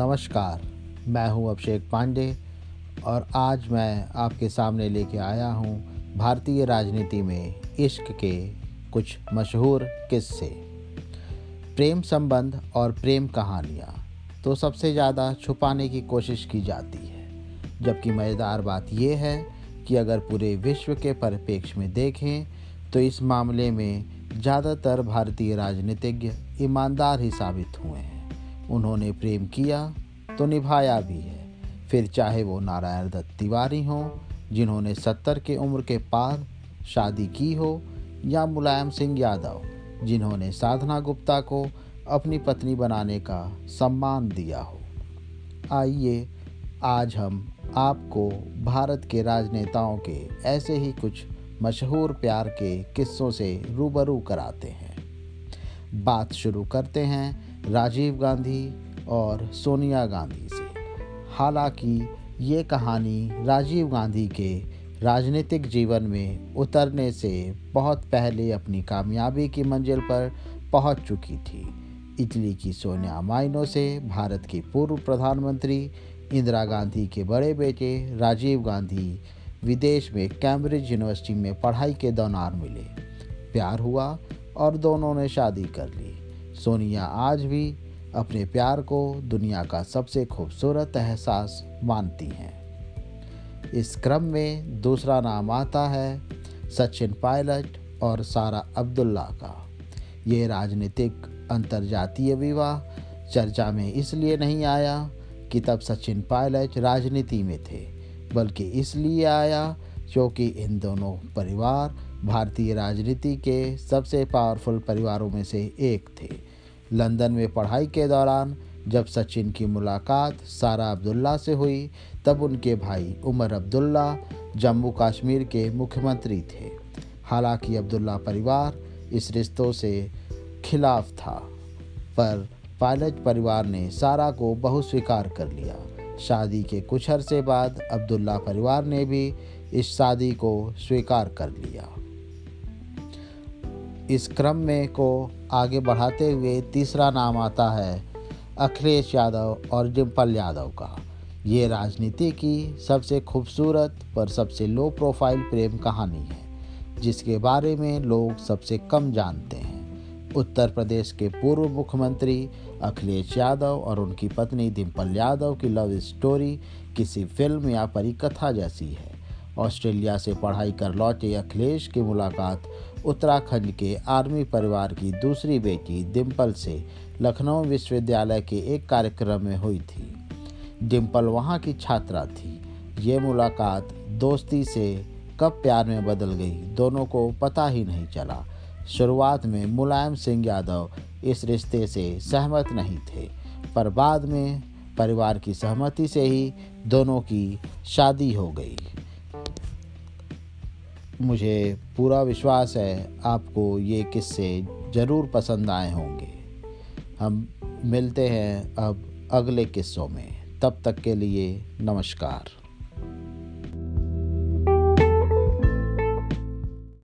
नमस्कार। मैं हूँ अभिषेक पांडे और आज मैं आपके सामने लेके आया हूँ भारतीय राजनीति में इश्क के कुछ मशहूर किस्से। प्रेम संबंध और प्रेम कहानियाँ तो सबसे ज़्यादा छुपाने की कोशिश की जाती है, जबकि मज़ेदार बात यह है कि अगर पूरे विश्व के परिप्रेक्ष्य में देखें तो इस मामले में ज़्यादातर भारतीय राजनीतिज्ञ ईमानदार ही साबित हुए हैं। उन्होंने प्रेम किया तो निभाया भी है। फिर चाहे वो नारायण दत्त तिवारी हों, जिन्होंने सत्तर के उम्र के पार शादी की हो, या मुलायम सिंह यादव, जिन्होंने साधना गुप्ता को अपनी पत्नी बनाने का सम्मान दिया हो। आइए, आज हम आपको भारत के राजनेताओं के ऐसे ही कुछ मशहूर प्यार के किस्सों से रूबरू कराते हैं। बात शुरू करते हैं राजीव गांधी और सोनिया गांधी से। हालाँकि ये कहानी राजीव गांधी के राजनीतिक जीवन में उतरने से बहुत पहले अपनी कामयाबी की मंजिल पर पहुँच चुकी थी। इटली की सोनिया माइनो से भारत के पूर्व प्रधानमंत्री इंदिरा गांधी के बड़े बेटे राजीव गांधी विदेश में कैम्ब्रिज यूनिवर्सिटी में पढ़ाई के दौरान मिले। प्यार हुआ और दोनों ने शादी कर ली। सोनिया आज भी अपने प्यार को दुनिया का सबसे खूबसूरत एहसास मानती हैं। इस क्रम में दूसरा नाम आता है सचिन पायलट और सारा अब्दुल्ला का। ये राजनीतिक अंतर्जातीय विवाह चर्चा में इसलिए नहीं आया कि तब सचिन पायलट राजनीति में थे, बल्कि इसलिए आया क्योंकि इन दोनों परिवार भारतीय राजनीति के सबसे पावरफुल परिवारों में से एक थे। लंदन में पढ़ाई के दौरान, जब सचिन की मुलाकात सारा अब्दुल्ला से हुई, तब उनके भाई उमर अब्दुल्ला जम्मू कश्मीर के मुख्यमंत्री थे। हालाँकि अब्दुल्ला परिवार इस रिश्तों से खिलाफ था, पर पायलट परिवार ने सारा को बहु स्वीकार कर लिया। शादी के कुछ अरसे बाद अब्दुल्ला परिवार ने भी इस शादी को स्वीकार कर लिया। इस क्रम में को आगे बढ़ाते हुए तीसरा नाम आता है अखिलेश यादव और डिम्पल यादव का। ये राजनीति की सबसे खूबसूरत पर सबसे लो प्रोफ़ाइल प्रेम कहानी है, जिसके बारे में लोग सबसे कम जानते हैं। उत्तर प्रदेश के पूर्व मुख्यमंत्री अखिलेश यादव और उनकी पत्नी डिम्पल यादव की लव स्टोरी किसी फ़िल्म या परिकथा जैसी है। ऑस्ट्रेलिया से पढ़ाई कर लौटे अखिलेश की मुलाकात उत्तराखंड के आर्मी परिवार की दूसरी बेटी डिम्पल से लखनऊ विश्वविद्यालय के एक कार्यक्रम में हुई थी। डिम्पल वहाँ की छात्रा थी। ये मुलाकात दोस्ती से कब प्यार में बदल गई, दोनों को पता ही नहीं चला। शुरुआत में मुलायम सिंह यादव इस रिश्ते से सहमत नहीं थे, पर बाद में परिवार की सहमति से ही दोनों की शादी हो गई। मुझे पूरा विश्वास है आपको ये किस्से ज़रूर पसंद आए होंगे। हम मिलते हैं अब अगले किस्सों में। तब तक के लिए नमस्कार।